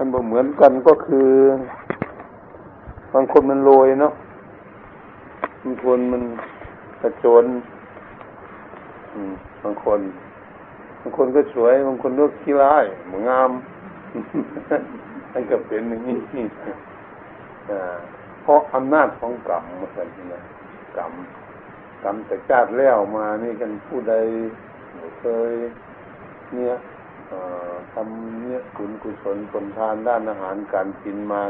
มันบ่เหมือนกันก็คือบางคนมันโรยเนาะบางคนมันกระโจนบางคนบางคนก็สวย บางคนก็ขี้ร้ายมงามมันก็เป็นอย่างนี้เพราะอำนาจของกรรมมาสันนะกรรมกรรมแต่ชาติแล้วมานี่กันผู้ใดเคย เนี่ย ทำเนี่ยกุศกุศลผลทานด้านอาหารการกินมา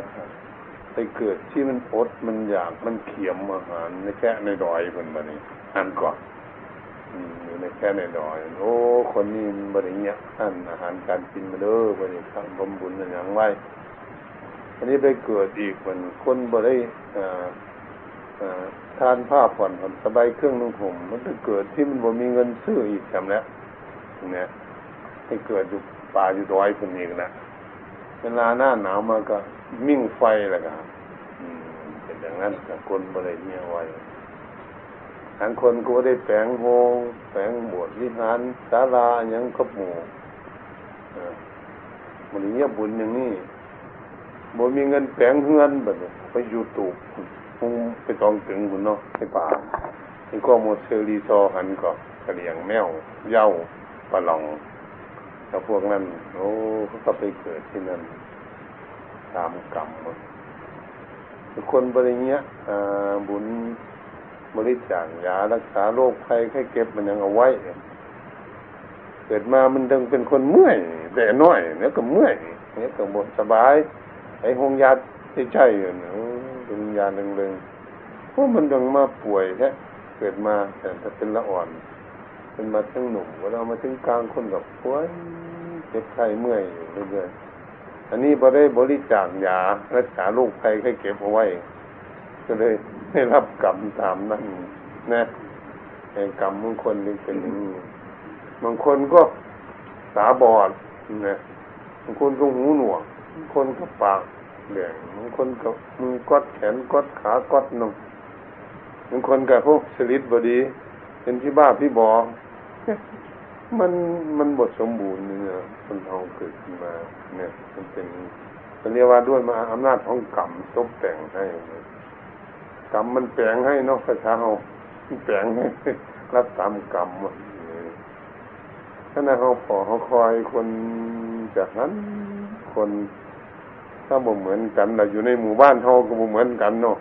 ไปเกิดที่มันอดมันอยากมันเขียมอาหารในแค่ในดอยคนบันี้อันก่อนอยู่ในแค่ในดอย โอ้ คนนี้บริเงี้ยท่านอาหารการกินมาเด้อบริทำบำบุญอย่างไว้อันนี้ไปเกิดอีกคนคนบริทานผ้าผ่อนสบายเครื่องนุ่งห่มมันไปเกิดที่มันบ่มีเงินซื้ออีกจำแล้วเนี่ย ให้เกิดอยู่ป่าอยู่ดอยคนนี้นะเวลาหน้าหนาวมาก็มิ่งไฟแหละครับเป็นอย่างนั้นกับคนบริเนียไว้ทั้งคนก็ได้แปลงโฮงแปลงบวชวิหารศาลาอย่างขบหมู่มันเงียบบุญอย่างนี้บ่มีเงินแปลงเฮือนแบบไปอยู่ตูกคงไปตองถึงคุณเนาะในป่าที่ก็โมเชอรีซอหันก็กระเลียงแมวเย้าปลาหลอง แล้วพวกนั้นโอ้เขาก็ไปเกิดที่นั่นตามกรรมคนบริเงี้ยบุญบริจาคยารักษาโรคภัยแค่เก็บมันยังเอาไว้ เกิดมามันดึงเป็นคนเมื่อยแต่น้อยเนี่ยก็เมื่อยเนี่ยก็บสบาย ไอ้หงยาที่ใช่อยู่เนาะดึงยาดึงเลยเพราะมันดึงมาป่วยแค่เกิดมาแต่ถ้าเป็นละอ่อน เป็นมาทั้งหนุ่มเวลามาถึงกลางคนกับป่วยเจ็บไข้เมื่อยอยู่เรื่อยๆอันนี้พอได้บริจาคยารักษาโรคภัยแค่เก็บเอาไว้ ก็เลยได้รับกรรมตามนั้นนะไอ้กรรมบางคนนี่เป็นอย่างนี้บางคนก็ตาบอดนะบางคนก็หูหนวกบางคนก็ปากเหลืองบางคนก็มือกดแขนกดขากดนมบางคนก็พวกสลิดบดี เป็นที่บ้าพี่บอ มันมันบทสมบูรณ์เนี่ยมันเอาเกิดขึ้นมา เนี่ย มันเป็นเรียกว่าด้วยมาอำนาจของกรรมตกแต่งให้กรรมมันแปลงให้นอกภาษาเราแปลงให้รับตามกรรมถ้านาเขาพอเขาคอยคนจากนั้นคนถ้าบ่เหมือนกันเราอยู่ในหมู่บ้านเท่าก็บ่เหมือนกันเนาะ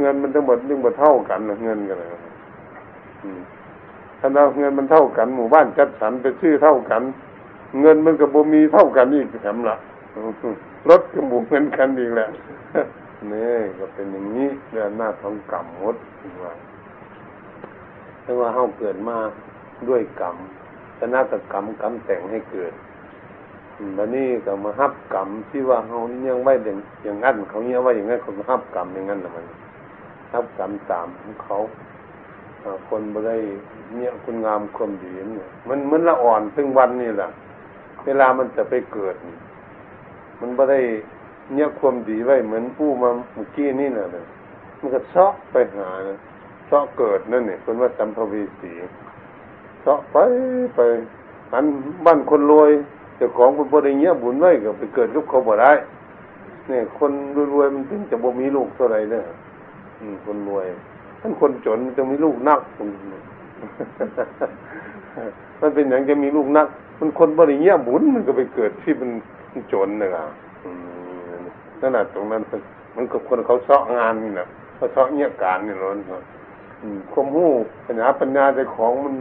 เงินมันทั้งหมดยังบ่เท่ากันนะเงินกันเล ยถ้าเราเงินมันเท่ากัน หมู่บ้านจัดสรรไปชื่อเท่ากัน เงินมันกับบ่มีเท่ากันอีกแถมละรถกับบุเหมือนกันอีกแหละนี่ก็เป็นอย่างนี้เรื่องหน้าท้องกรรมมดว่าถ้าว่าเฮาเกิดมาด้วยกรรมชนะตกรรมกรรมแต่งให้เกิดวันนี้ก็มาฮับกรรมที่ว่าเขายังไม่อย่างอย่างนั้นเขาเนี่ยว่าอย่างนั้นเขาฮับกรรมอย่างนั้นละมันฮับกรรมตามของเขา คนบ่ได้เนี่ยคุณงามความดีเนี่ยมันเหมันละอ่อนซึ่งวันนี่แหละเวลามันจะไปเกิด มันบ่ได้เนี่ยความดีไว้เหมือนผู้มาเมื่อกี้นี่น่ะมันก็เซาะไปหาเซาะเกิดนั่นเนี่ยคนว่าสัมภวีสีเซาะไปไปอันบ้านคนรวยเจ้าของเป็นบริเงี้ยบุญไว้ก็ไปเกิดกับเขาบ่ได้เนี่ยคนรวยๆมันถึงจะบ่มีลูกเท่าไรเนี่ยคนรวย ท่านคนจนจะมีลูกนักมันเป็นอย่างจะมีลูกนัก มันคนบริเงี้ยบุญมันก็ไปเกิดที่มันจนนะครันั่นแหละตรงนั้นมันกับคนเขาเสาะงานนี่นะเขาเสาะเงี้ยการนี่ล้นความหู้ปัญญาปัญญาใจของมัน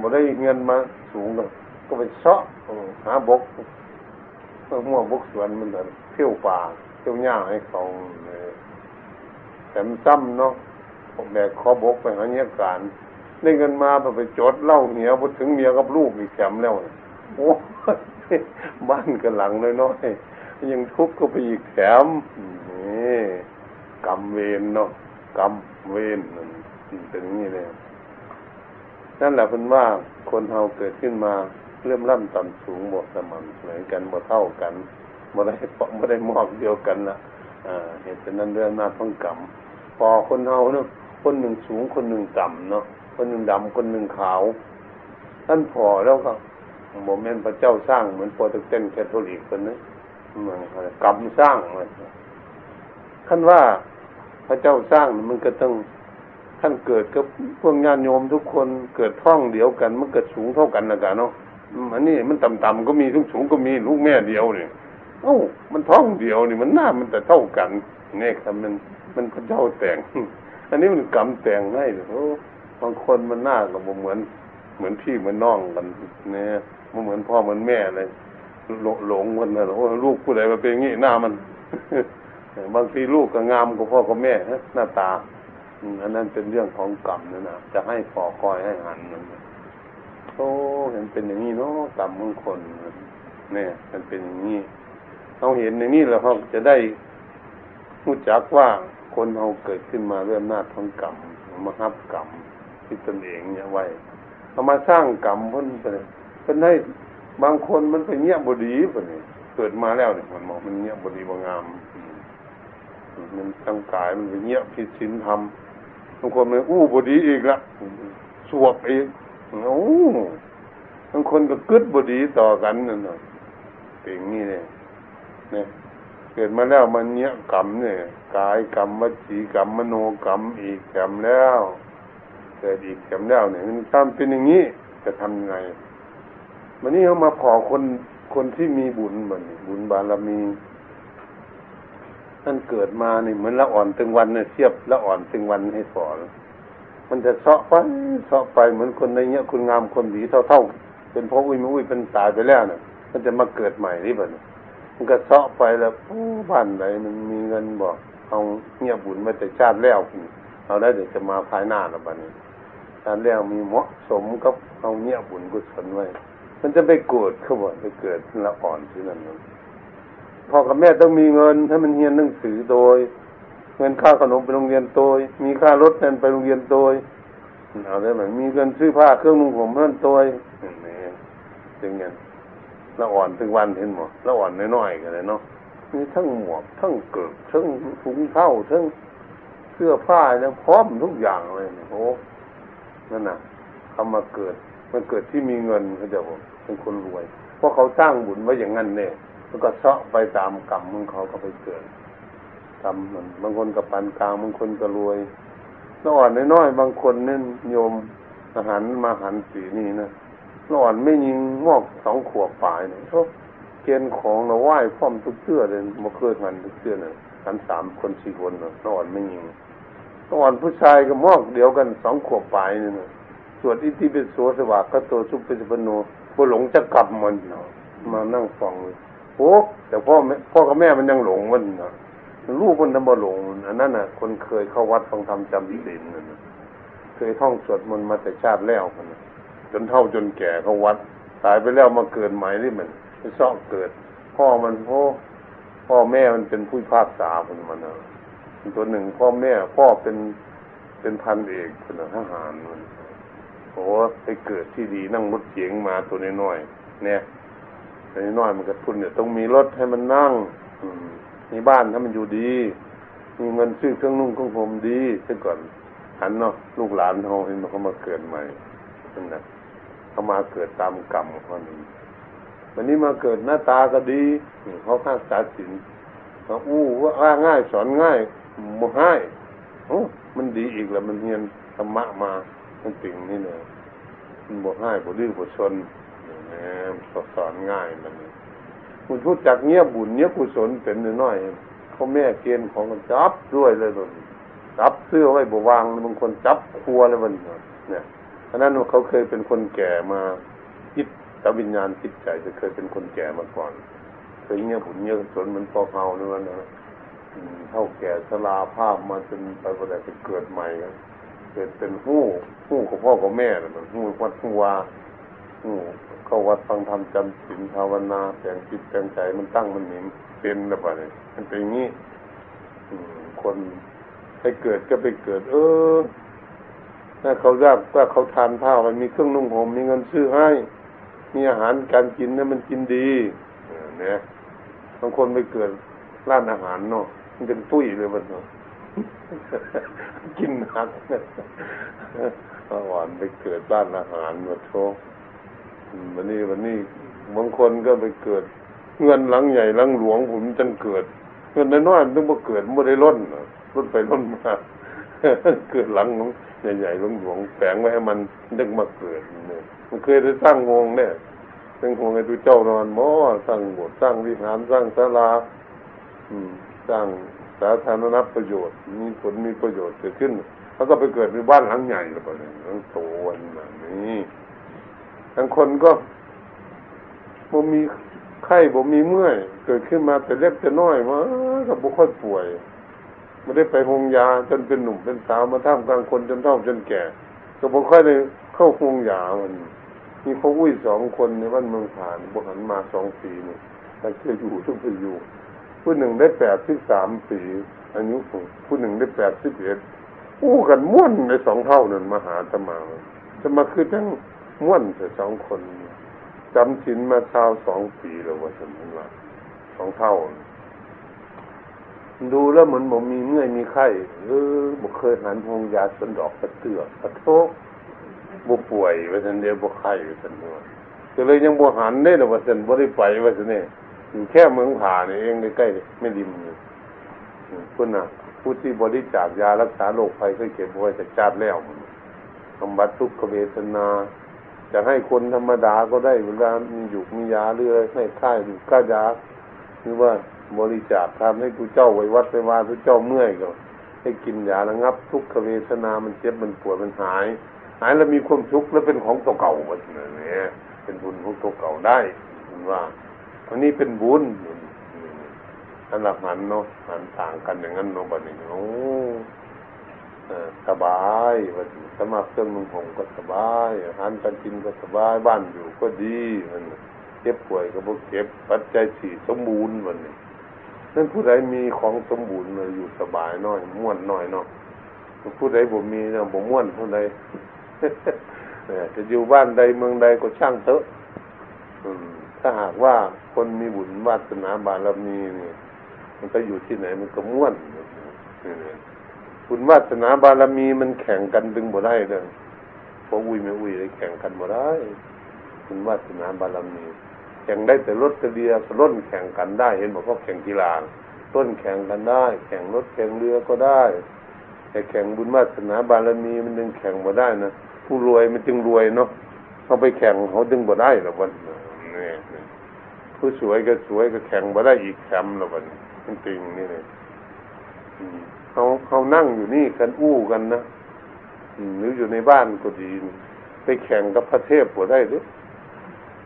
บ่ได้เงินมาสูงเลยก็ไปเสาะหาบกเมื่อมั่วบกสวนมันเที่ยวป่าเที่ยวหญ้าให้เขาแต่มันซ้ำเนาะ แบกคอบกไปหาเงี้ยการได้เงินมาไปจดเล่าเหนียวพอถึงเมียกับลูกอีกแถมแล้วโอ้บ้านกันหลังน้อยๆยังทุบก็ไปอีกแถมนี่กรรมเวรเนาะกรรมเวรเป็นอย่างนี้เลยนั่นแหละเป็นว่าคนเฮาเกิดขึ้นมาเริ่มล่ำต่ำสูงหมดสม่ำเหมือนกันหมดเท่ากันหมดได้ไม่ได้มอบเดียวกันละอ่าเหตุฉะนั้นเรื่องหน้าต้องกรรมพอคนเฮาเนาะ คนหนึ่งสูงคนหนึ่งต่ำเนาะคนหนึ่งดำคนหนึ่งขาวท่านพอแล้วก็โมเมนต์พระเจ้าสร้างเหมือนโปรตุเกสแคทอลิกคนนึงมันกรรมสร้างมันขั้นว่าพระเจ้าสร้างมันก็ต้องท่านเกิดกับพวกญาติโยมทุกคนเกิดท้องเดียวกัน มันเกิดสูงเท่ากันนะกันเนาะอันนี้มันต่ำๆก็มีสูงสูงก็มีลูกแม่เดียวเนี่ยเอ้ามันท้องเดียวนี่มันหน้ามันแต่เท่ากันเนี่ยครับมันมันพระเจ้าแต่ง อันนี้มันกรรมแต่งให้โอ้บางคนมันหน้าก็เหมือน เหมือนพี่เหมือนน้องกันเนี่ยมันเหมือนพ่อเหมือนแม่เลยหลงหลงมันนะโอ้ลูกผู้ใดมาเป็นงี้หน้ามันบางทีลูกก็งามกว่าพ่อกับแม่หน้าตาอันนั้นเป็นเรื่องของกรรมนะนะจะให้ปอคอยให้หันมันโอ้เห็นเป็นอย่างนี้เนาะกรรมของคนเนี่ยมันเป็นอย่างนี้เราเห็นอย่างนี้แล้วเขาจะได้รู้จักว่า คนเราเกิดขึ้นมาเรื่องหน้าท้องกรรมมาฮับกรรมที่ตนเองเนี่ยไว้เอามาสร้างกรรมเพิ่นไปเป็นให้บางคนมันไปเงียบบดีไปเนี่ยเกิดมาแล้วเนี่ยมันมองมันเงียบบดีบางงามมันตั้งกายมันไปเงียบผิดศีลธรรมบางคนมันอู้บดีอีกละสวบอีกโอ้บางคนก็กึดบดีต่อกันนั่นน่ะเป็นนี่เนี่ยเนี่ย กิดมาแล้วมันเนี้ยกรรมเนี่ยกายกรรมวจีกรรมมโนกรรมอีกกรรมแล้วเกิดอีกกรรมแล้วเนี่ยมันตามเป็นอย่างนี้จะทำยังไงวันนี้เขามาขอคนคนที่มีบุญเหมือนบุญบารมีท่านเกิดมาเนี่ยเหมือนละอ่อนตึงวันเนี่ยเทียบละอ่อนตึงวันให้สอนมันจะเสาะไปเสาะไปเหมือนคนในเนี้ยคุณงามคนดีเท่าๆเป็นพ่ออุ้ยไม่อุ้ยเป็นตายไปแล้วเนี่ยมันจะมาเกิดใหม่นี่แบบ มันก็เสาะไปแล้วโอ้บ้านไหนมันมีเงินบอกเอาเงียบบุญมาแต่ชาติแล้วเอาได้เดี๋ยวจะมาภายหน้าล้วบ้านนี้ชาติแล้วมีเหมาะสมกับเอาเงียบบุญกุศลไว้ มันจะไปเกิดเขาบอกไปเกิดละอ่อนที่นั่นพ่อกับแม่ต้องมีเงินให้มันเรียนหนังสือโดย เงินค่าขนมไปโรงเรียนโดย มีค่ารถนั่นไปโรงเรียนโดยเอาได้ไหมมีเงินซื้อผ้าเครื่องนุ่งห่มเพื่อนโดยนี่เป็นไง ละอ่อนถึงวันเห็นหมดละอ่อนน้อยๆกันเลยเนาะมีทั้งหมวกทั้งเกิดทั้งถุงเท้าทั้งเสื้อผ้าเนี่ยพร้อมทุกอย่างเลยโอ้นั่นน่ะเขามาเกิด มันเกิดที่มีเงินเขาจะบอกเป็นคนรวย เพราะเขาสร้างบุญไว้อย่างนั้นเนี่ยแล้วก็เสาะไปตามกรรมของเขาก็ไปเกิดทำมันบางคนกับปานกลางบางคนก็รวยละอ่อนน้อยๆบางคนเนี่ยโยมอาหารมาหันสีนี่นะ ละอ่อนไม่ยิงงอกสองขวบปลายเนี่ยเขาเกณฑ์ของเราไหว้พร้อมทุกเสื้อเลยมาเคยหันทุกเสื้อเนี่ยหันสามคนสี่คนเนาะละอ่อนไม่ยิงละอ่อนผู้ชายก็มอกเดียวกันสองขวบปลายเนี่ยสวดอิติปิโสสวากก็ตัวสุปิปโนผู้หลงจะกลับมันเนาะมานั่งฟังโอ้แต่พ่อแม่พ่อกับแม่มันยังหลงมันเนาะลูกมันทำบ่หลงอันนั้นน่ะ คนเคยเข้าวัดฟังธรรมจำศีลนั่นเคยท่องสวดมนต์มาแต่ชาติแล้วคน จนเท่าจนแก่เขาวัด ตายไปแล้วมาเกิดใหม่นี่มันไม่ชอบเกิด พ่อมันพ่อพ่อแม่มันเป็นผู้พากษาคนมันนะตัวหนึ่งพ่อแม่พ่อเป็นเป็นพันเอกคนทหารมันโอ้ไปเกิดที่ดีนั่งรถเก๋งมาตัวน้อยๆเนี่ยตัวน้อยมันกระทุนเนี่ยต้องมีรถให้มันนั่งอืมีบ้านถ้ามันอยู่ดี มีเงินซื้อเครื่องนุ่งเครื่องผมดีซะก่อนหันเนาะลูกหลานเขาเห็นเขามาเกิดใหม่นั่นนะเขามาเกิดตามกรรมเขานี้วันนี้มาเกิดหน้าตาก็ดีเขาข้างสาสินเขาอู้ว่าง่ายสอนง่ายโมให้โอ้มันดีอีกแล้วมันเรียนธรรมะมามันติ่งนี่เนี่ยมันบวให้บวดื้อบวชนนี่สอนง่ายมันคุณพูดจากเงี้ยบุญเงี้ยกุศลเป็นน้อยเขาแม่เกณฑ์ของมันจับด้วยเลยนจับเสื้อไว้บวางบางคนจับครัวเลยมันเนี่ย เพราะนั้นเขาเคยเป็นคนแก่มาคิดตวิญญาณคิดใจจะเคยเป็นคนแก่มาก่อนเคยเงี้ยบุญเงี้ยกุศลมันพอเฮานี่มันนะเท่าแก่ชราภาพมาจนไปวันไหนไปเกิดใหม่เกิดเป็นหู้หู้ของพ่อของแม่เลยมันหู้วัดหู้วาหู้เข้าวัดฟังธรรมจำศีลภาวนาแต่งจิตแต่งใจมันตั้งมันหนิมเป็นแล้วป่ะเนี่ยมันเป็นอย่างนี้คนไปเกิดก็ไปเกิด เออ ถ้าเขายากว่าเขาทานข้าวมันมีเครื่องนุ่งห่มมีเงินซื้อให้ มีอาหารการกินนี่ยมันกินดีเนี่ยบางคนไปเกิดร้านอาหารเนาะมันเป็นตุ้ยเลยมันเนาะกินหนักเมื่อวานไปเกิดร้านอาหารมาโชววันนี้วันนี้บางคนก็ไปเกิด เงินหลังใหญ่หลังหลวงผมจังเกิด เงินน้อยๆมันต้องมาเกิดไม่ได้ล้นล้นไปล้นมาเกิดหลังของ ใหญ่ๆหลวงหลวงแฝงไว้ให้มันดึงมาเกิดเนี่ยมันเคยได้สร้างวงเนี่ยเป็นวงให้ดูเจ้านอนหมอสร้างโบสถ์สร้างวิหารสร้างศาลาสร้างสาธารณประโยชน์ มีผลมีประโยชน์เกิดขึ้นแล้วก็ไปเกิดในบ้านหลังใหญ่แล้วก็เนี่ยต้งโตวันแบบนี้บางคนก็บ่มีไข้บ่มีเมื่อย เกิดขึ้นมาแต่เล็กแต่น้อยมาก็บ่ค่อยป่วย ไม่ได้ไปหงยาจนเป็นหนุ่มเป็นสาวมาท่ามกลางคนจนเฒ่าจนแก่ก็บ่ค่อยได้เข้าหงยามันมีเขาอุ้ยสองคนในบ้านเมืองผ่านบ่หันมาสองปีนี่แต่เคยอยู่ทุกปีอยู่ผู้หนึ่งได้แปดสิบสามปีอายุผู้หนึ่งได้แปดสิบเอ็ดอู้กันม้วนในสองเท่านั่นมาหาตมาจะมาคือทั้งม้วนแต่สองคนจำชินมาเช้าสองปีแล้วว่าฉันว่าสองเท่า ดูแล้วเหมือนผมมีเมื่อยมีไข้เออบุเคยหันพงยาสนดอกกระเตือกกระโทกบุป่วยว่าฉันเดียวบุไข้ว่าฉันว่าก็เลยยังบุหันได้หรอว่าฉันบุได้ไปว่าฉันเนี่ยอยู่แค่เมืองผ่านี่เองใกล้ๆไม่ดิมคุณน่ะ ผู้ที่บริจาคยารักษาโรคภัยเคยเก็บไว้จากชาติแล้วบำบัดทุกขเวทนาจะให้คนธรรมดาก็ได้เวลามีอยู่มียาเรือให้ค่ายหรือค่ายาหรือว่า บริจาคทำให้ผู้เจ้าไว้วัดไปวาผู้เจ้าเมื่อยก็ให้กินยาระงับ ทุกขเวทนา มันเจ็บมันปวดมันหาย หายแล้วมีความทุขแล้วเป็นของตัวเก่าแบบนี้เป็นบุญของตัวเก่าได้ว่าอันนี้เป็นบุญอันหลักหันเนาะหันต่างกันอย่างนั้นเนาะบัดนี้โอ้สบายบัดสมัครเครื่องนุ่งผมก็สบายอาหารการกินก็สบายบ้านอยู่ก็ดีมันเจ็บป่วยก็บ่เก็บปัจจัยสี่สมบูรณ์มันนี่ นั่นผู้ใดมีของสมบูรณ์อยู่สบายน้อยม่วนน้อยเนาะผู้ใดบ่มีเนาะบ่ม่วนผู้ใดจะอยู่บ้านใดเมืองใดก็ช่างเถอะถ้าหากว่าคนมีบุญวาสนาบารมีนี่มันไปอยู่ที่ไหนมันก็ม่วนบุญวาสนาบารมีมันแข่งกันดึงบ่ได้เลยพออุ้ยไม่อุ้ยเลยแข่งกันบ่ได้บุญวาสนาบารมี ข่งได้แต่รถเรือร่นแข่งกันได้ เห็นบอกเขาแข่งกีฬาต้นแข่งกันได้ แข่งรถแข่งเรือก็ได้ แต่แข่งบุญวาสนาบารมีมันดึงแข่งบ่ได้นะผู้รวยมันจึงรวยเนาะเขาไปแข่งเขาดึงบ่ได้หรอกวันนี่ผู้สวยก็สวยก็แข่งบ่ได้อีกแชมป์หรอกวันมันจริงนี่เลยเขาเขานั่งอยู่นี่กันอู้กันนะหรืออยู่ในบ้านก็ดีไปแข่งกับพระเทพบ่ได้หรือ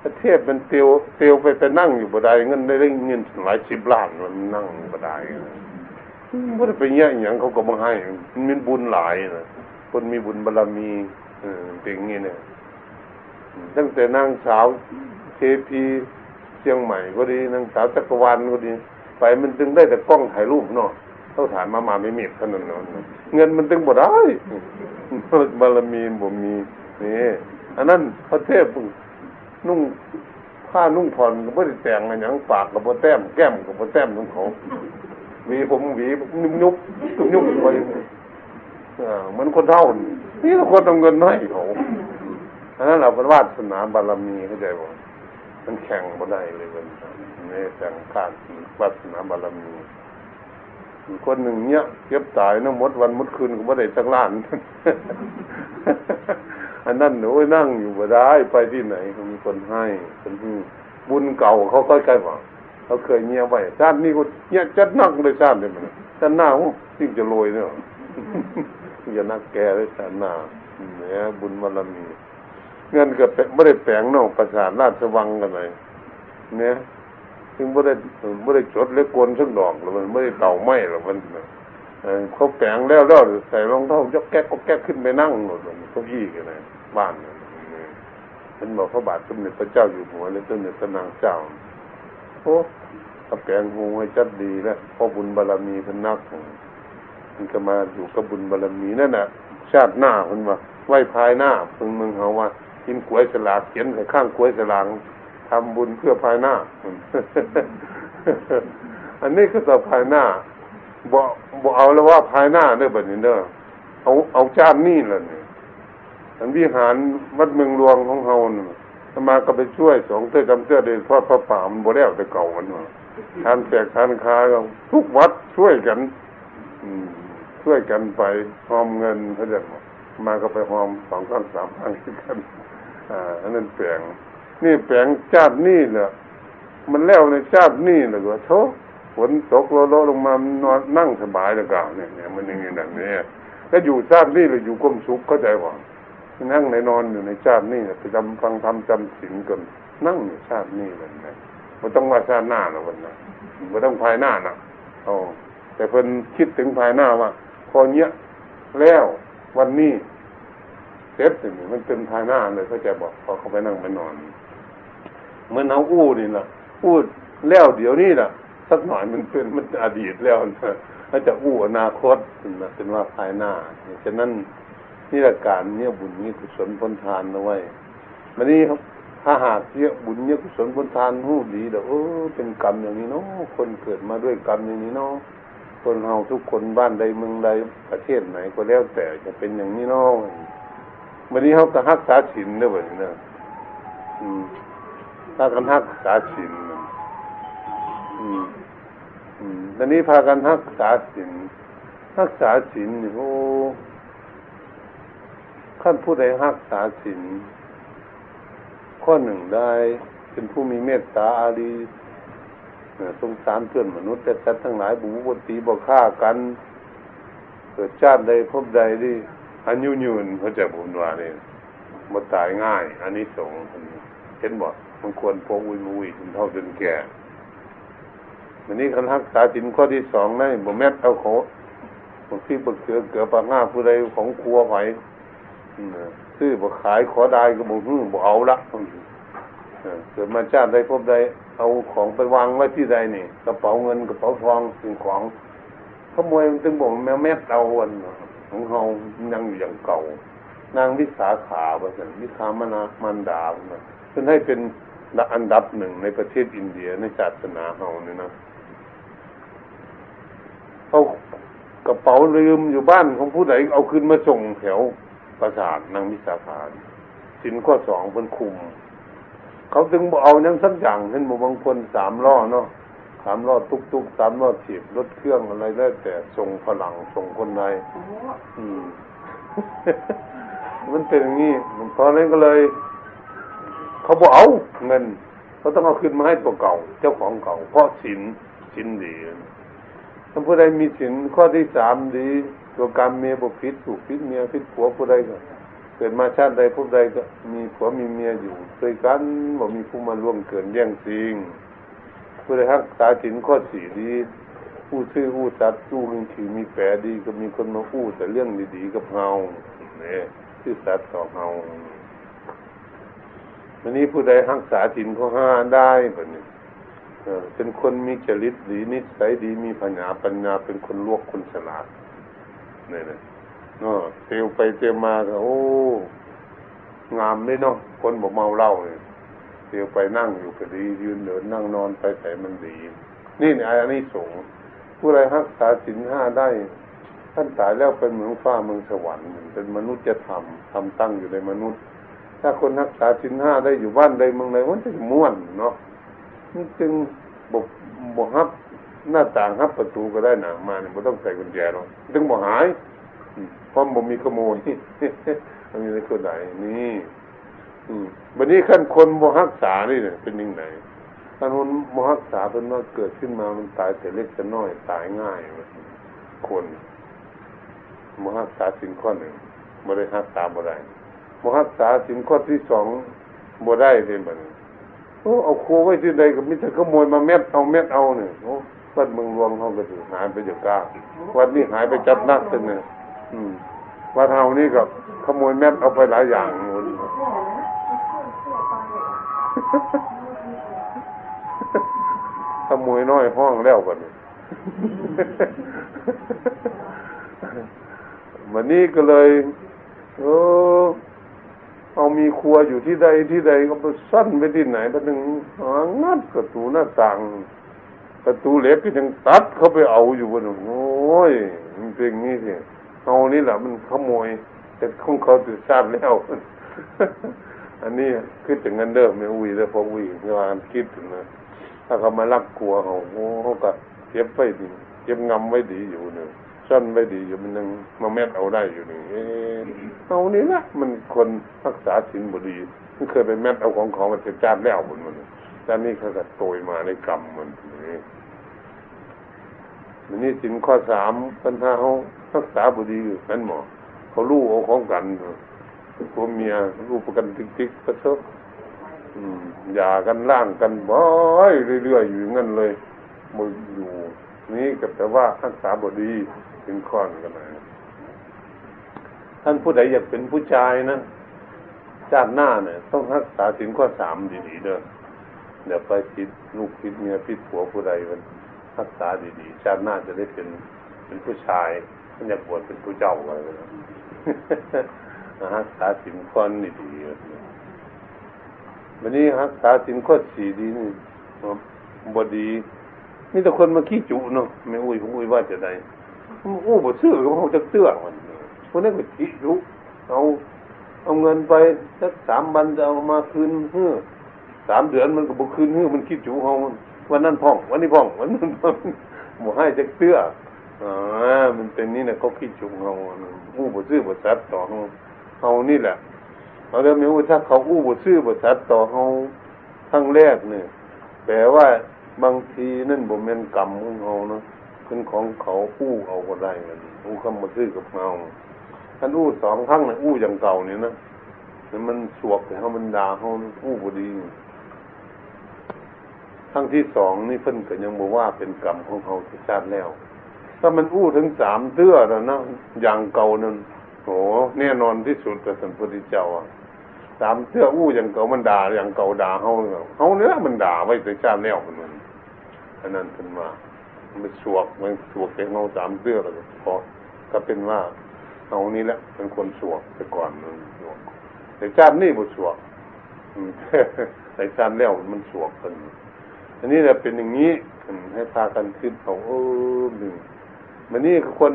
พระเทพมันเตียวเตียวไปไปนั่งอยู่บ่ได้เงินได้เงินหลายสิบล้านมันนั่งบ่ได้ไม่ได้ไปแย่งอย่างเขาก็มาให้มันมีบุญหลายนะคนมีบุญบารมีเออเป็นอย่างนี้เนี่ยตั้งแต่นางสาวเทพีเชียงใหม่ก็ดีนางสาวจักรวาลก็ดี ไปมันจึงได้แต่กล้องถ่ายรูปเนาะเขาถามมามาไม่มีเท่านั้นเงินมันตึงบ่ได้บารมีบ่มีนี่อันนั้นพระเทพ นุ่งผ้านุ่งผ่อนก็ไม่ได้แต่งอะไรอย่างปากกับบ่แต้มแก้มกับบ่แต้มของเขาวีผมหวีนุ่มยุบนุ่มยุบไปเหมือนคนเท่า นี่เราคนต้องเงินให้เขาอันนั้นเราเป็นวาสนาบารมีเข้าใจบ่มันแข่งบ่ได้เลยมันนี่แข่งขาดวาสนาบารมีคนหนึ่งเนี้ยเก็บตายนะมดวันมดคืนก็ไม่ได้สักล้าน อันนั้นหนูนั่งอยู่บ่ได้ไปที่ไหนเขามีคนให้คนที่บุญเก่าเขาค่อยๆว่าเขาเคยเงียไว้ชาตินี้ก็เนี้ยจัดนักเลยชาตินี้มันชาติหน้ายิ่งจะรวยเนี่ยอย่านักแก่เลยชาติหน้าเนี่ยบุญบารมีเงินก็ไม่ได้แปลงนอกประสาทราชวังกันเลยเนี่ยซึ่งไม่ได้ไม่ได้จดเล็กกลสักดอกหรือมันไม่ได้เต่าไม้หรอกมัน เขาแปลงแล้วแล้วใส่รองเท้ายกแก๊กก็แก๊กขึ้นไปนั่งหมดเลยเก้าอี้กันเลยบ้านมันบอกพระบาทสมเด็จพระเจ้าอยู่หัวและสมเด็จพระนางเจ้าโอ้ถ้าแปลงหูให้จัดดีแล้วพอบุญบารมีพนักมันก็มาอยู่กับบุญบารมีนั่นแหละชาติหน้าคนว่าไหวภายหน้าเพิ่งมึงเขาว่ากินกล้วยสลากเขียนใส่ข้างกล้วยสลากทำบุญเพื่อภายหน้า อันนี้ก็ต่อภายหน้า บอกบอกเอาแล้วว่าภายหน้าเด้อแบบนี้เด้อเอาเอาจานนี่แหละเนี่ยอันวิหารวัดเมืองหลวงของเฮาเนี่ยมาก็ไปช่วยสองเตื้อจำเตื้อเดินทอดพระป่ามันบ่แล้วแต่เก่ามันว่าทานแจกทานค้าทุกวัดช่วยกัน อืมช่วยกันไปหอมเงินเขาจะมาก็ไปหอมสองครั้งสามครั้งกันอ่าอันนั้นแปลงนี่แปลงชาตินี่แหละมันแล้วในชาตินี่แหละก็โถ ฝนตกโลโลลงมานอนนั่งสบายแล้วก็เนี่ยเนี่ยมันอย่างนี้แบบนี้ถ้าอยู่ชาตินี่เราอยู่ก้มสุขเข้าใจว่านั่งในนอนอยู่ในชาตินี่ไปจำฟังทำจำศีลกันนั่งในชาตินี่เลยนะไม่ต้องว่าชาติหน้าหรอกวันนะไม่ต้องภายหน้านะโอ้แต่เพิ่นคิดถึงภายหน้าว่าพอเนี้ยแล้ววันนี้เสร็จนี่มันเป็นภายหน้าเลยเขาจะบอกพอเขาไปนั่งไปนอนเหมือนเอาอู้นี่แหละอู้แล้วเดี๋ยวนี้แหละ สักหน่อยมันเป็นมันอดีตแล้วนะถ้าจะอู้อนาคตนะเป็นว่าภายหน้าฉะนั้นนี่ละการเนี่ยบุญนี้กุศลพ้นทานเอาไว้มันนี้ครับ ถ้าหากเยอะบุญเนี่ยกุศลพ้นทานหู้ดีเด้อเออเป็นกรรมอย่างนี้เนาะคนเกิดมาด้วยกรรมอย่างนี้เนาะคนเฮาทุกคนบ้านใดเมืองใดประเทศไหนก็แล้วแต่จะเป็นอย่างนี้เนาะวันนี้เขาก็รักษาศีลเด้อบัดนี้เนาะถ้ากันรักษาศีล อืม อืมตอนนี้พากันรักษาศีลรักษาศีลโอ้ขั้นผู้ใดรักษาศีลข้อหนึ่งได้ เป็นผู้มีเมตตาอารีสงสารเพื่อนมนุษย์แต่สัตว์ทั้งหลายบุบตีบ่ฆ่ากัน เกิดชาติใดพบใดที่อันยุยืนเขาจะบุญว่าเนี่ยมาตายง่าย อันนี้สงเห็นบ่มันควรพกอุยมุยจนเท่าจนแก่ วันนี้คันรักษาจินข้อที่สองได้บ่แม่เอาโคบางที่บักเกือเกือปากห้าผู้ใดของครัวไหวซื้อบ่ขายขอได้ก็บ่ฮื้อบ่เอาละเกิดมาชาติใดพบใดเอาของไปวางไว้ที่ใดนี่กระเป๋าเงินกระเป๋าทองสิ่งของขโมยมันจึงบอกแมวแม่เอาวันของเฮายังอยู่อย่างเก่า นางวิสาขาบริษัทวิสามนามันดาเพื่อให้เป็นอันดับหนึ่งในประเทศอินเดียในศาสนาเฮานี่นะ เอากระเป๋าลืมอยู่บ้านของผู้ใดเอาขึ้นมาส่งแถวประสาทนางวิสาขาสินข้อสองเป็นคุม เขาถึงเอายังสักอย่างเห็นบางคนสามล้อเนาะสามล้อตุกตุกสามล้อถีบรถเครื่องอะไรได้แต่ส่งฝรั่งส่งคนใดอืม มันเป็นอย่างนี้ตอนนั้นก็เลย เขาบอกเอาเงินเขาต้องเอาขึ้นมาให้ตัวเก่า เจ้าของเก่า เพราะสินสินดี ถ้าผู้ใดมีสินข้อที่สามดีตัวกรรมเมียบุพิษถูกพิษเมียพิษผัวผู้ใดก็เกิดมาชาติใดผู้ใดก็มีผัวมีเมียอยู่ด้วยกันบ่มีผู้มาล่วงเกินแย่งซิงผู้ใดรักษาสินข้อสี่ดีผู้ชื่อผู้สัตว์ผู้มีถือมีแผลดีก็มีคนมาพูดแต่เรื่องดีๆกับเฮาเนี่ยชื่อสัตว์ต่อเฮาวันนี้ผู้ใดรักษาสินข้อห้าได้แบบนี้ เป็นคนมีจริตดีนิสัยดีมีปัญญาปัญญาเป็นคนลวกคนฉลาดเนี่ยนะเนาะเตียวไปเตียวมาก็โอ้งามเลยเนาะคนบอกเมาเหล้าเนี่ยเตียวไปนั่งอยู่ก็ดี ยืนเดินนั่งนอนไปแต่มันดี นี่เนี่ยอันนี้สงผู้ใดรักษาสินห้าได้ท่านตายแล้วเป็นเมืองฟ้าเมืองสวรรค์เป็นมนุษย์จะทำทำตั้งอยู่ในมนุษย์ ถ้าคนรักษาสินห้าได้อยู่บ้านใดเมืองใดมันจะม่วนเนาะ นี่จึงบกบกฮับหน้าต่างฮับประตูก็ได้หนามาเนี่ยไม่ต้องใส่กุญแจหรอกจึงบอกหายเพราะผมมีขโมยมันมีในคนไหนนี่วันนี้ขั้นคนโมหักษานี่เนี่ยเป็นยังไงขั้นคนโมหักษาเป็นว่าเกิดขึ้นมามันตายแต่เล็กแต่น้อยตายง่ายคนโมหักษาสิ่งข้อหนึ่งบริหักษาบ่ได้โมหักษาสิ่งข้อที่สองบ่ได้เลยมัน โอ้เอาโคไว้ที่ใดก็มิจะขโมยมาเม็ดเอาเม็ดเอาเนี่ยโอ้วัดเมืองรวงเขาก็ถือหายไปจากกาวัดนี้หายไปจับนักตึงเนี่ยวัดเฮานี่ก็ขโมยแม็ดเอาไปหลายอย่างขโมยน้อยห้องแล้วกันวันนี้ก็เลยเออ เอามีครัวอยู่ที่ใดที่ใดก็ไปสั้นไปที่ไหนไปถึงงัดประตูหน้าต่างประตูเหล็กก็ยังตัดเข้าไปเอาอยู่บนโอ้ยมันเป็นงี้สิเอานี่แหละมันขโมย แต่ของเขาถือทราบแล้วอันนี้คิดถึงเงินเดิมไม่อุ้ยแล้วพออุ้ยเวลาคิดถึงนะถ้าเขามาลักกลัวเขาโอ้เขาก็เก็บไว้ดีเก็บงำไว้ดีอยู่หนึ่ง ซ่อนไว้ดีอยู่มันยังมาแม่เอาได้อยู่หนึ่งเอานี่ละมันคนรักษาศีลบดีมันเคยไปแม่เอาของของมันจะจ้าแล้วบนมันแต่นี่เขาก็โตยมาในกรรมมันนี่มันนี่สินข้อสามปัญหาเขารักษาบดีอยู่นั่นหมอเขารู้เอาของกันผัวเมียรู้ประกันติ๊กติ๊กกระเทบอย่ากันล่างกันบ่อยเรื่อยๆอยู่งั้นเลยมืออยู่ นี่ก็แต่ว่ารักษาบดี เป็นข้อนกันนะท่านผู้ใดอยากเป็นผู้ชายนะชาติหน้าเนี่ย ต้องรักษาสินข้อสามดีๆเด้อเดี๋ยวไปคิดลูกคิดเมียคิดผัวผู้ใดมันรักษาดีๆชาติหน้าจะได้เป็นเป็นผู้ชายท่านอยากบวชเป็นผู้เจ้าอะไรนะรักษาสินข้อนี่ดีวันนี้รักษาสินข้อสี่ดีนี่บดีนี่แต่คนมาขี้จุเนาะไม่อุ้ยผมอุ้ยว่าจะได้ อู้บ่ซื้อก็เขาจะเตื้อมันคนนั้นก็ขี้จุเอาเอาเงินไปสักสามวันจะเอามาคืนเฮือสามเดือนมันก็บุคืนเฮือมันคิดจูเขาวันนั้นพ่อง วันนี้พ่องวันนั้นพ่องหมูให้จะเตื้ออ่ามันเป็นนี่นะเขาคิดจูเขาอู้บ่ซื้อบ่ซัดต่อเขาเขานี่แหละเราเรียกไม่ว่าถ้าเขาอู้บ่ซื้อบ่ซัดต่อเขาครั้งแรกเนี่ยแปลว่าบางทีนั่นบ่แม่นกรรมของเขาเนาะ เป็นของเขาอู้เอาก็ได้กันอู้คำบ่ซื้อกับเราท่านอู้สองครั้งเนี่ยอู้อย่างเก่าเนี่ยนะมันสวกแต่เขามันด่าเขาอู้บ่ดีครั้งที่สองนี่เพิ่นก็ยังบอกว่าเป็นกรรมของเขาที่ชาติแล้ว ถ้ามันอู้ถึงสามเตื้อแล้วนะอย่างเก่านั่นโหแน่นอนที่สุดกับสัมพุทธเจ้าอะสามเตื้ออู้อย่างเก่ามันด่าอย่างเก่าด่าเขาเขาเนี้ยมันด่าไว้แต่ชาติแล้วมันอันนั้นขึ้นมา มันสวกมันสวกแต่เขาสามเตื้อแล้วพอก็เป็นว่าเอานี้แหละเป็นคนสวกแต่ก่อนมันสวกแต่ชาตินี่บุสวกแต่ชาติแล้วมันสวกกันอันนี้แหละเป็นอย่างนี้ให้พากันคิดเอาเออหนึ่งมันนี่คน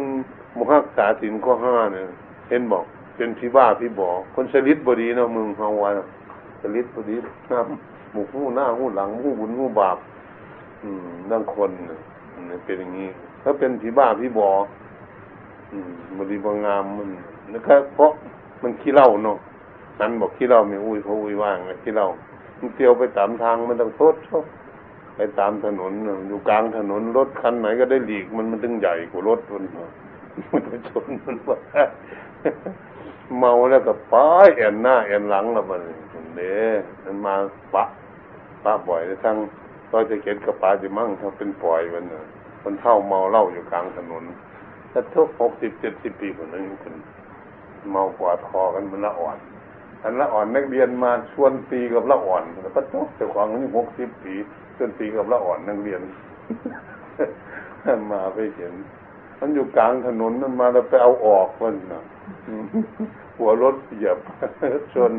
มุฮักษาสินข้อห้าเนี่ยเห็นบอกเป็นพี่บ้าพี่บอกคนสลิดบดีเนาะมึงเฮาวาสลิดบดีน้ำหมูหู้หน้าหู้หลังหู้บุญหู้บาป อืมนั่งคน เนี่ยเป็นอย่างนี้ถ้าเป็นพี่บ้าพี่บออืมบดีบางงามมันนะครับเพราะมันขี้เล่าเนาะนั้นบอกขี้เล่าม่อุ้ยเขาอุ้ยว่างขี้เล่ามันเตียวไปตามทางมันต้องโทษชอบไปตามถนนอยู่กลางถนนรถคันไหนก็ได้หลีกมันมันถึงใหญ่กว่ารถมันมันไปชนมันว่าเมาแล้วก็ป้ายแอนหน้าแอนหลังแล้วมันเด้มันมาปะปะบ่อยทั้ง เราจะเก็บกระป๋าจะมั่งถ้าเป็นปล่อยมันคนเท่าเมาเหล้าอยู่กลางถนนถ้าทุกหกสิบเจ็ดสิบปีคนนั้นคนเมากว่าคอกันมันละอ่อน อันละอ่อนนักเรียนมาชวนตีกับละอ่อนแล้วก็ทุกแต่ความนี้หกสิบปีจนตีกับละอ่อนนักเรียนมาไปเห็น มันอยู่กลางถนนมันมาแล้วไปเอาออกมันนะหัวรถเหยียบชน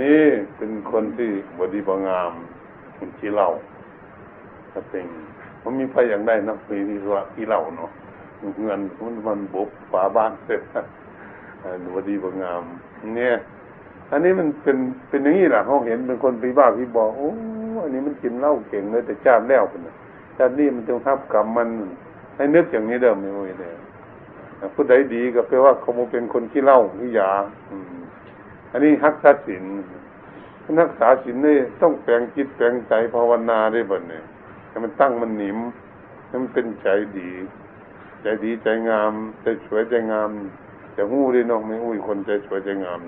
นี่เป็นคนที่บดีบงาม คนที่เล่าถ้าเป็นมันมีไฟอย่างได้นะมีที่ว่าที่เล่าเนาะเงินมันมันบุบฝาบ้านเสร็จบดีบงาม เนี่ย อันนี้มันเป็นเป็นอย่างนี้แหละเขาเห็นเป็นคนปีบ้าพี่บอกโอ้อันนี้มันกินเหล้าเก่งเลยแต่ชาติแล้วเป็นชาตินี้มันต้องทับกรรมมันให้นึกอย่างนี้เดิมไม่ไหวเลยผู้ใดดีก็แปลว่าเขาเป็นคนที่เล่าที่ยาอันนี้ฮักษาศีล นักษาศีลนี่ต้องแปลงจิตแปลงใจภาวนาได้บ่เนี่ยให้มันตั้งมันหนิมให้มันเป็นใจดี ใจดีใจงาม ใจสวยใจงามจะหู้ได้น้องไม่อุ้ยคนใจสวยใจงาม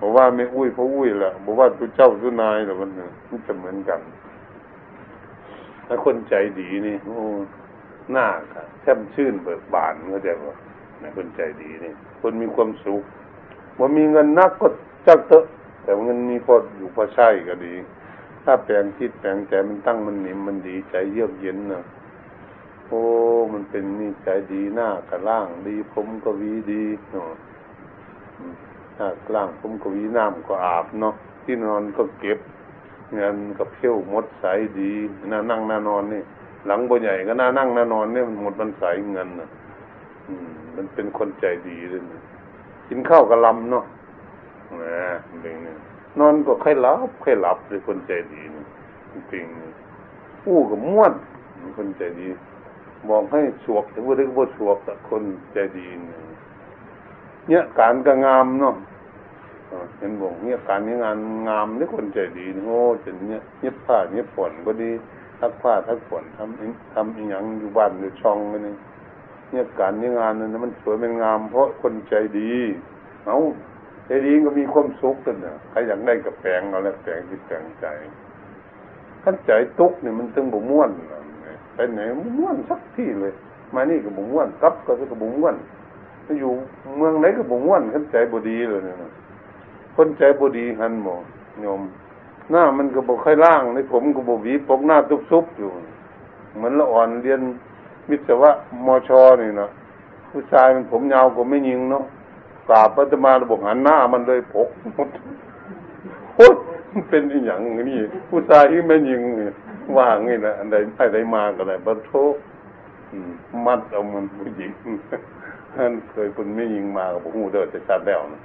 บอกว่าไม่อุ้ยเพราะอุ้ยแหละบอกว่าตัวเจ้าตัวนายแต่มันมันจะเหมือนกัน ถ้าคนใจดีนี่โอ้หน้าแช่มชื่นเบิกบานเข้าใจป่ะคนใจดีนี่ คนมีความสุขว่ามีเงินนักก็จักเถอะ แต่เงินมีพออยู่พอใช้ก็ดี ถ้าแปลงคิดแปลงใจมันตั้งมันหนิมมันดีใจเยือกเย็นนะโอ้มันเป็นนี่ใจดีหน้ากระล่างดีผมก็วีดีเนาะหน้ากล่างผมก็วีน้ำก็อาบเนาะที่นอนก็เก็บเงินกับเที่ยวมดใสดีน่านั่งน่านอนนี่ หลังบ่ใหญ่ก็น่านั่งน่านอนเนี่ยมันหมดมันใสเงินนะอืมมันเป็นคนใจดีเลยกินข้าวกระลำเนาะ นะเป็นเนี่ยนอนก็ค่อยหลับค่อยหลับเลยคนใจดีจริงอู้กับม้วนคนใจดี มองให้สวกแต่ว่าเรื่องว่าสวกแต่คนใจดีเนี่ยการก็งามเนาะเห็นบอกเนี่ยการนี้งานงามนี่คนใจดีโอ้จะเนี่ยเนี่ยผ้าเนี่ยฝนก็ดีทักผ้าทักฝนทำทำอีหยังอยู่บ้านอยู่ช่องนี่เนี่ยการนี้งานนั้นมันสวยเป็นงาม เพราะคนใจดี เอา ใจดีก็มีความสุขกันนะใครอยากได้กับแปลงเอาแล้วแปลงจิตแปลงใจขั้นใจตุกเนี่ยมันตึงบุม้วนไปไหนม้วนสักที่เลย มานี่ก็บุม้วนกับก็ก็บุม้วนอยู่เมืองไหนก็บุม้วนขั้นใจบดีเลยเนี่ยคนใจบดีหันหมอโยมหน้ามันก็บอกค่อยล่างในผมก็บอกวีปกหน้าทุบซุบอยู่ เหมือนละอ่อนเรียนวิศวะมอชนี่นะผู้ชายมันผมยาวกว่าไม่ยิงเนาะ กราบพระธรรมาระบบหันหน้ามันเลยพกหมดโอ้เป็นอย่างนี้ผู้ชายที่ไม่ยิงว่างี้นะอันใดใครใดมาก็ได้บัโทมัดเอามันผู้หญิงท่านเคยคนไม่ยิงมากับผมหูเดินจะชัดแล้วนะ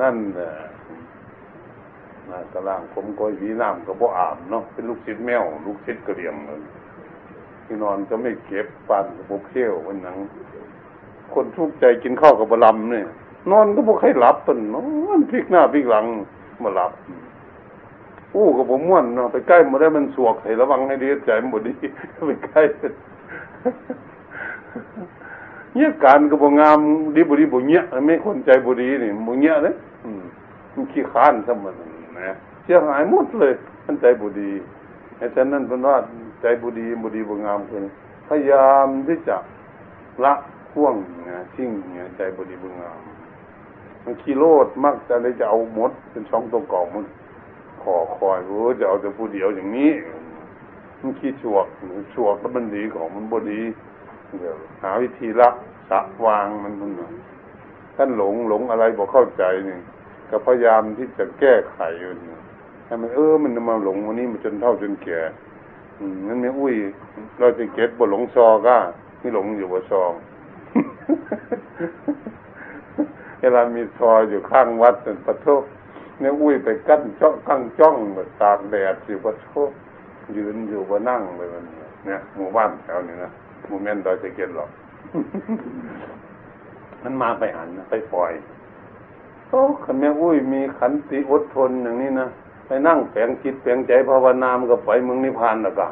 นั่นนะนากระล่างผมก็ยีน้ำก็บ่อาบเนาะเป็นลูกชิดแมว ลูกชิดกระเดียมเลยที่นอนก็ไม่เก็บปันกับโบเขี้ยววันนั้น คนทุกข์ใจกินข้าวกับบลำเนี่ยนอนก็บ่ใครหลับตนนอนพลิกหน้าพลิกหลังมาหลับอู้กับผมม่วนเนาะไปใกล้มาได้มันสวกให้ระวังให้ดีใจมันบดีไปใกล้เนี่ยการก็บ่งามดีบุดีบุเนี้ยไม่คนใจบุดีนี่บุเนี้ยเลยมันขี้ค้านซะมันนะเสียหายหมดเลยมันใจบุดีไอ้ฉะนั้นเป็นว่าใจบุดีบุดีบุงามคือพยายามที่จะละ ห่วงนะทิ้งเนี่ยใจบุดีบุงามมันขี้โลดมักจะเลยจะเอาหมดเป็นช่องตัวกองมันขอคอยรู้จะเอาแต่ผู้เดียวอย่างนี้มันขี้ชวกชวกแล้วมันดีของมันบดีเดี๋ยวหาวิธีละสะวางมันมันท่านหลงหลงอะไรบอกเข้าใจนี่ก็พยายามที่จะแก้ไขอยู่นี่ให้มันเออมันมาหลงวันนี้มันจนเท่าจนแก่นั่นไม่อุ้ย เราจะเก็บบ่หลงซอก็ที่หลงอยู่บ่ซอง เวลามีซอยอยู่ข้างวัดเป็นปะโทเนี่ยอุ้ยไปกั้นจ้องข้างจ้องแบบตากแดดอยู่ปะโทยืนอยู่บนนั่งเลยมันเนี่ยหมู่บ้านแถวนี้นะโมเมนต์เราจะเก็บหรอก มันมาไปหันไปปล่อยโอ้ขันแม่อุ้ยมีขันติอดทนอย่างนี้นะไปนั่งแฝงจิตแฝงใจภาวนามก็ไปมึงนิพพานละก็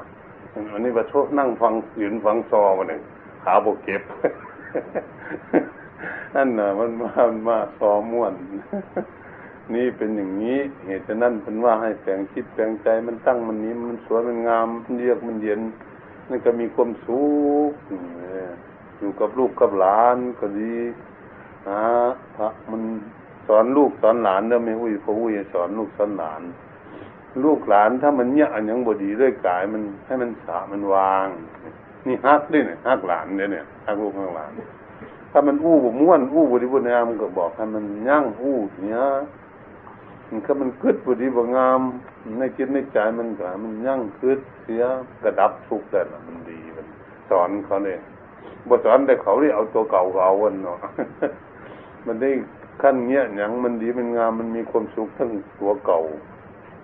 อันนี้ประชดนั่งฟังยืนฟังซอมาหนึ่งขาบกเก็บ นั่นน่ะ มันมามาซอม่วน นี่เป็นอย่างนี้ เหตุฉะนั้นเป็นว่าให้แฝงจิตแฝงใจมันตั้งมันนี้มันสวยมันงามมันเยือกมันเย็นนั่นก็มีความสุขอยู่กับลูกกับหลานก็ดีนะพระมันสอนลูกสอนหลานเด้อไม่อุ้ยพ่ออุ้ยสอนลูกสอนหลาน ลูกหลานถ้ามันเนี่ยอันยังบดีด้วยกายมันให้มันสามันวาง นี่ฮักด้วยเนี่ยฮักหลานเนี่ยเนี่ยฮักลูกฮักหลาน ถ้ามันอู้บม้วนอู้บดีบุญงามก็บอกให้มันยั่งอู้เนี่ยมันก็มันกึดบดีบุญงามในจิตในใจมันก็มันยั่งกึดเสียกระดับทุกข์แต่ละมันดีมันสอนเขาเนี่ยบทสอนแต่เขาได้เอาตัวเก่าเอาวันเนาะมันได้ขั้นเนี้ยอย่างมันดีมันงามมันมีความสุขทั้งตัวเก่า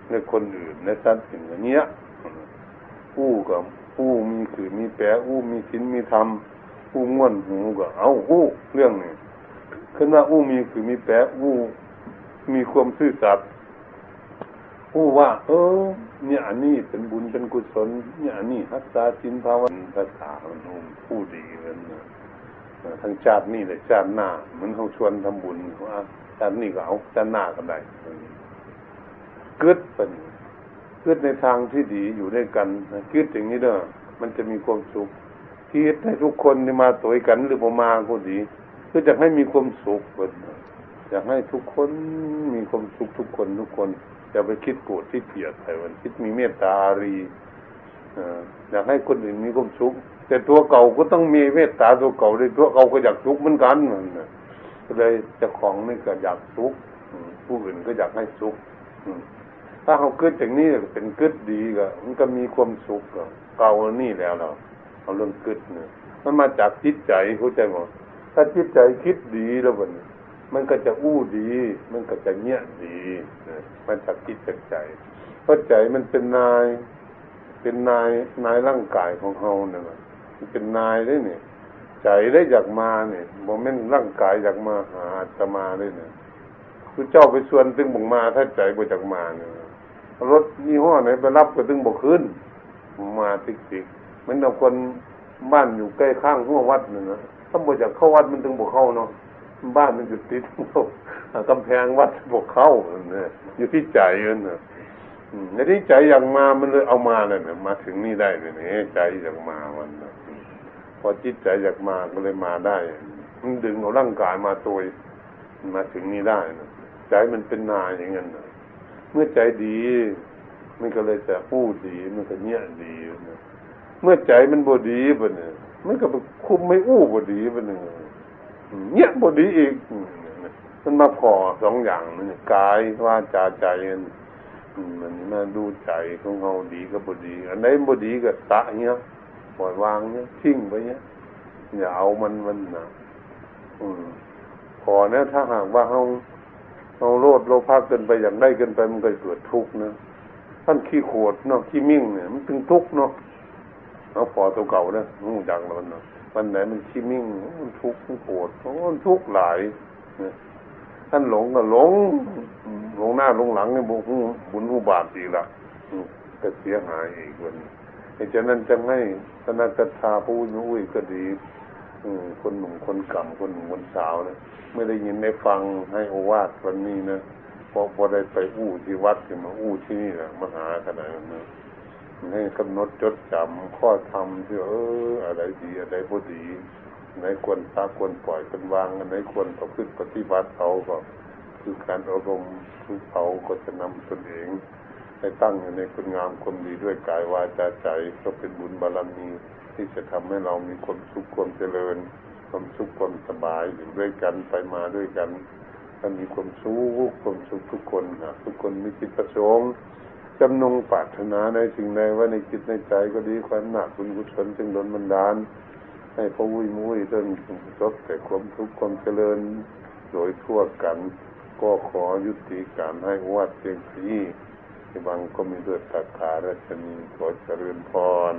ในคนอื่นในสัตว์อย่างเนี้ยอู้กับ อู้มีคือมีแปะอู้มีสินมีธรรมอู้ง่วนหูก็เอาอู้เรื่องนี้ขึ้นว่าอู้มีคือมีแปะอู้มีความซื่อสัตย์อู้ว่า เออ เนี่ยอันนี้เป็นบุญเป็นกุศล เนี่ยอันนี้รักษาสินภาวนาภาษามันอู้ดีเลยนะทั้งชาตินี่และชาติหน้าเหมือนเขาชวนทำบุญว่าชาตินี้ก็เอาชาติหน้าก็ได้กึดเป็น กึดในทางที่ดีอยู่ด้วยกันกึดอย่างนี้เด้อมันจะมีความสุขคิดให้ทุกคนที่มาตัวกันหรือมามาก็ดีคือจะให้มีความสุขเอยากให้ทุกคนมีความสุขทุกคนทุกคนอย่าไปคิดโกรธที่เกลียดใครวันคิดมีเมตตาอารีอยากให้คนอื่นมีความสุขแต่ตัวเก่าก็ต้องมีเมตตาตัวเก่าด้วยตัวเก่าก็อยากทุกข์เหมือนกันก็เลยจะของนี่ก็อยากทุกข์ผู้อื่นก็อยากให้สุข ถ้าเขาเกิดอย่างนี้เป็นเกิดดีก็มันก็มีความสุขเก่านี่แล้วเราเอาเรื่องเกิดเนี่ยมันมาจากจิตใจเข้าใจหมดถ้าจิตใจคิดดีแล้วมันมันก็จะอู้ดี มันก็จะเงียดีมันจะคิดจากใจเพราะใจมันเป็นนาย เป็นนายนายร่างกายของเฮาเนี่ยมันเป็นนายได้เนี่ยใจได้อยากมาเนี่ยโมเมนต์ร่างกายอยากมาหาจะมาได้เนี่ยคือเจ้าไปชวนตึงบุกมาถ้าใจบ่จากมาเนี่ย รถยี่ห้อไหนไปรับก็ตึงบกขึ้น มาติกติกมันเอาคนบ้านอยู่ใกล้ข้างหัววัดนี่นะถ้าบ่จากเข้าวัดมันตึงบกเข้าเนาะบ้านมันอยู่ติดกำแพงวัดบกเข้าเนี่ยอยู่ที่ใจเนี่ยในที่ใจอยากมามันเลยเอามาเลยเนี่ยมาถึงนี่ได้เนี่ยใจอยากมาวันนะพอจิตใจอยากมาก็เลยมาได้ มันดึงเอาร่างกายมาตัวมาถึงนี่ได้นะใจมันเป็นนายอย่างนั้นนะ เมื่อใจดี มันก็เลยจะพูดดี มันก็เนี้ยดีนะเมื่อใจมันบดีบเนี่ยมันก็คุมไม่อู้บดีบเนี่ยเนี้ยบดีอีก มันมาพอสองอย่างมันกายว่าจาใจมันมาดูใจของเราดีก็บดี อันไหนบดีก็ตะเนี้ยปล่อยวางเนี้ยทิ้งไปเนี้ยอย่าเอามันมันนะอืมพอนะถ้าหากว่าเรา เราโลดโลภะเกินไปอย่างได้เกินไปมันก็เกิดทุกข์นะท่านขี้ขวดเนาะขี้มิ่งเนี่ยมันถึงทุกข์เนาะเอาพอตัวเก่านะงูจังแล้วเนาะวันไหนมันขี้มิ่งมันทุกข์มันปวดมันทุกข์หลายท่านหลงก็หลงหลงหน้าหลงหลังเนี่ยบุญบุญบาทดีละก็เสียหายอีกวันนี้ฉะนั้นจะให้ธนาคทาผู้นุ่ยก็ดี คนหนุ่มคนกำคนหนุ่มคนสาวเนี่ยไม่ได้ยินได้ฟังให้โอวาทวันนี้นะพอพอได้ไปอู้ที่วัดที่มาอู้ที่นี่นะมหาขนาดนั้นให้กำหนดจดจำข้อธรรมที่เอออะไรดีอะไรพอดีไหนควรตาควรปล่อยเป็นวางอันไหนควรประพฤติปฏิบัติเอาก็คือการอารมณ์ทุกเขาก็จะนำตนเองให้ตั้งอยู่ในคุณงามความดีด้วยกายวาจาใจก็เป็นบุญบารมี ที่จะทำให้เรามีความสุขความเจริญ ความสุขความสบายอยู่ด้วยกันไปมาด้วยกันถ้ามีความสุขความสุขทุกคนนะทุกคนมีจิตประสงค์จำนงปรารถนาในสิ่งใดว่าในจิตในใจก็ดีความหนักบุญกุศลจึงดลบันดาล ให้พระวุ้ยมุ้ยจนจบแต่ความทุกข์ความเจริญ โดยทั่วกัน ก็ขอยุติการให้วัดเพียงที่ที่บางก็มีเดือดตาคาราชนีขอเจริญพร